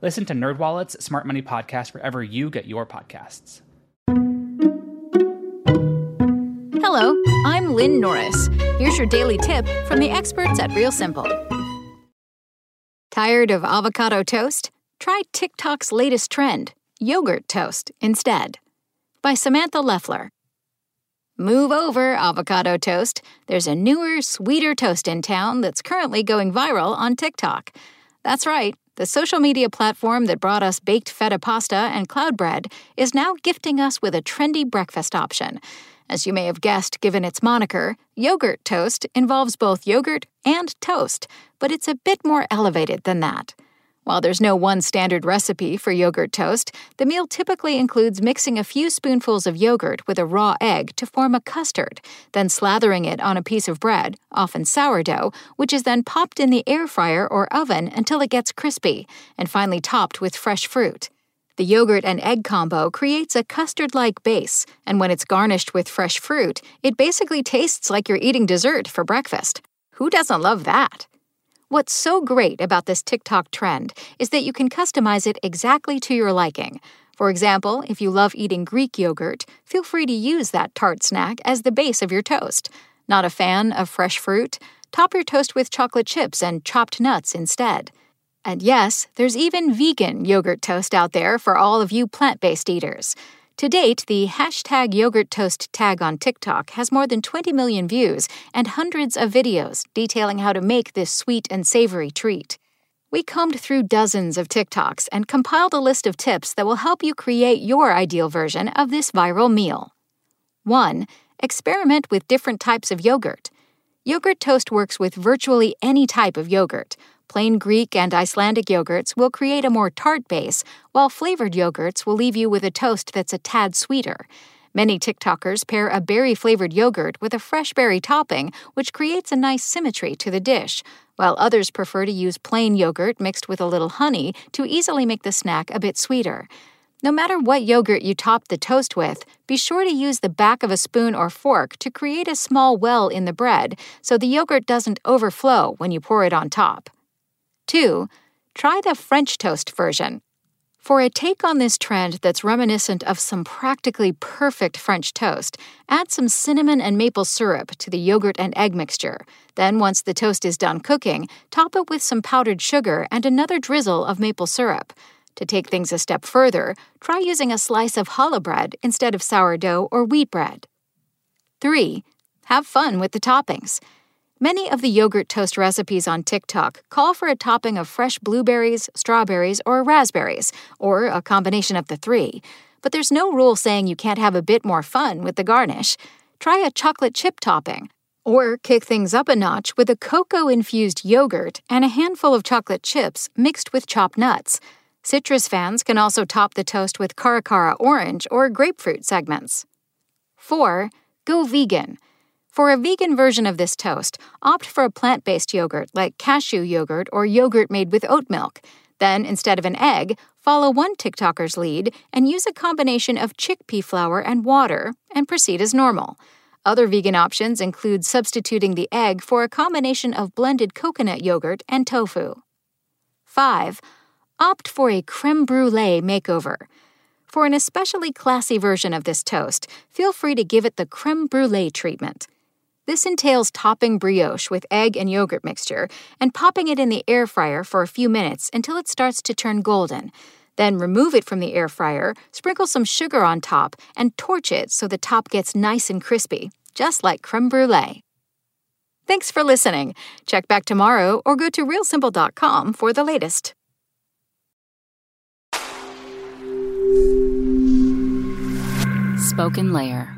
Listen to NerdWallet's Smart Money Podcast wherever you get your podcasts. Hello, I'm Lynn Norris. Here's your daily tip from the experts at Real Simple. Tired of avocado toast? Try TikTok's latest trend, yogurt toast, instead. By Samantha Leffler. Move over, avocado toast. There's a newer, sweeter toast in town that's currently going viral on TikTok. That's right, the social media platform that brought us baked feta pasta and cloud bread is now gifting us with a trendy breakfast option. As you may have guessed given its moniker, yogurt toast involves both yogurt and toast, but it's a bit more elevated than that. While there's no one standard recipe for yogurt toast, the meal typically includes mixing a few spoonfuls of yogurt with a raw egg to form a custard, then slathering it on a piece of bread, often sourdough, which is then popped in the air fryer or oven until it gets crispy, and finally topped with fresh fruit. The yogurt and egg combo creates a custard like base, and when it's garnished with fresh fruit, it basically tastes like you're eating dessert for breakfast. Who doesn't love that? What's so great about this TikTok trend is that you can customize it exactly to your liking. For example, if you love eating Greek yogurt, feel free to use that tart snack as the base of your toast. Not a fan of fresh fruit? Top your toast with chocolate chips and chopped nuts instead. And yes, there's even vegan yogurt toast out there for all of you plant based eaters. To date, the hashtag yogurt toast tag on TikTok has more than 20 million views and hundreds of videos detailing how to make this sweet and savory treat. We combed through dozens of TikToks and compiled a list of tips that will help you create your ideal version of this viral meal. 1. Experiment with different types of yogurt. Yogurt toast works with virtually any type of yogurt. Plain Greek and Icelandic yogurts will create a more tart base, while flavored yogurts will leave you with a toast that's a tad sweeter. Many TikTokers pair a berry flavored yogurt with a fresh berry topping, which creates a nice symmetry to the dish, while others prefer to use plain yogurt mixed with a little honey to easily make the snack a bit sweeter. No matter what yogurt you top the toast with, be sure to use the back of a spoon or fork to create a small well in the bread so the yogurt doesn't overflow when you pour it on top. 2. Try the French toast version. For a take on this trend that's reminiscent of some practically perfect French toast, add some cinnamon and maple syrup to the yogurt and egg mixture. Then, once the toast is done cooking, top it with some powdered sugar and another drizzle of maple syrup. To take things a step further, try using a slice of challah bread instead of sourdough or wheat bread. 3. Have fun with the toppings. Many of the yogurt toast recipes on TikTok call for a topping of fresh blueberries, strawberries, or raspberries, or a combination of the three. But there's no rule saying you can't have a bit more fun with the garnish. Try a chocolate chip topping. Or kick things up a notch with a cocoa infused yogurt and a handful of chocolate chips mixed with chopped nuts. Citrus fans can also top the toast with caracara orange or grapefruit segments. 4. Go vegan. For a vegan version of this toast, opt for a plant based yogurt like cashew yogurt or yogurt made with oat milk. Then, instead of an egg, follow one TikToker's lead and use a combination of chickpea flour and water and proceed as normal. Other vegan options include substituting the egg for a combination of blended coconut yogurt and tofu. 5. Opt for a creme brulee makeover. For an especially classy version of this toast, feel free to give it the creme brulee treatment. This entails topping brioche with egg and yogurt mixture and popping it in the air fryer for a few minutes until it starts to turn golden. Then remove it from the air fryer, sprinkle some sugar on top, and torch it so the top gets nice and crispy, just like creme brulee. Thanks for listening. Check back tomorrow or go to realsimple.com for the latest. Spoken Layer.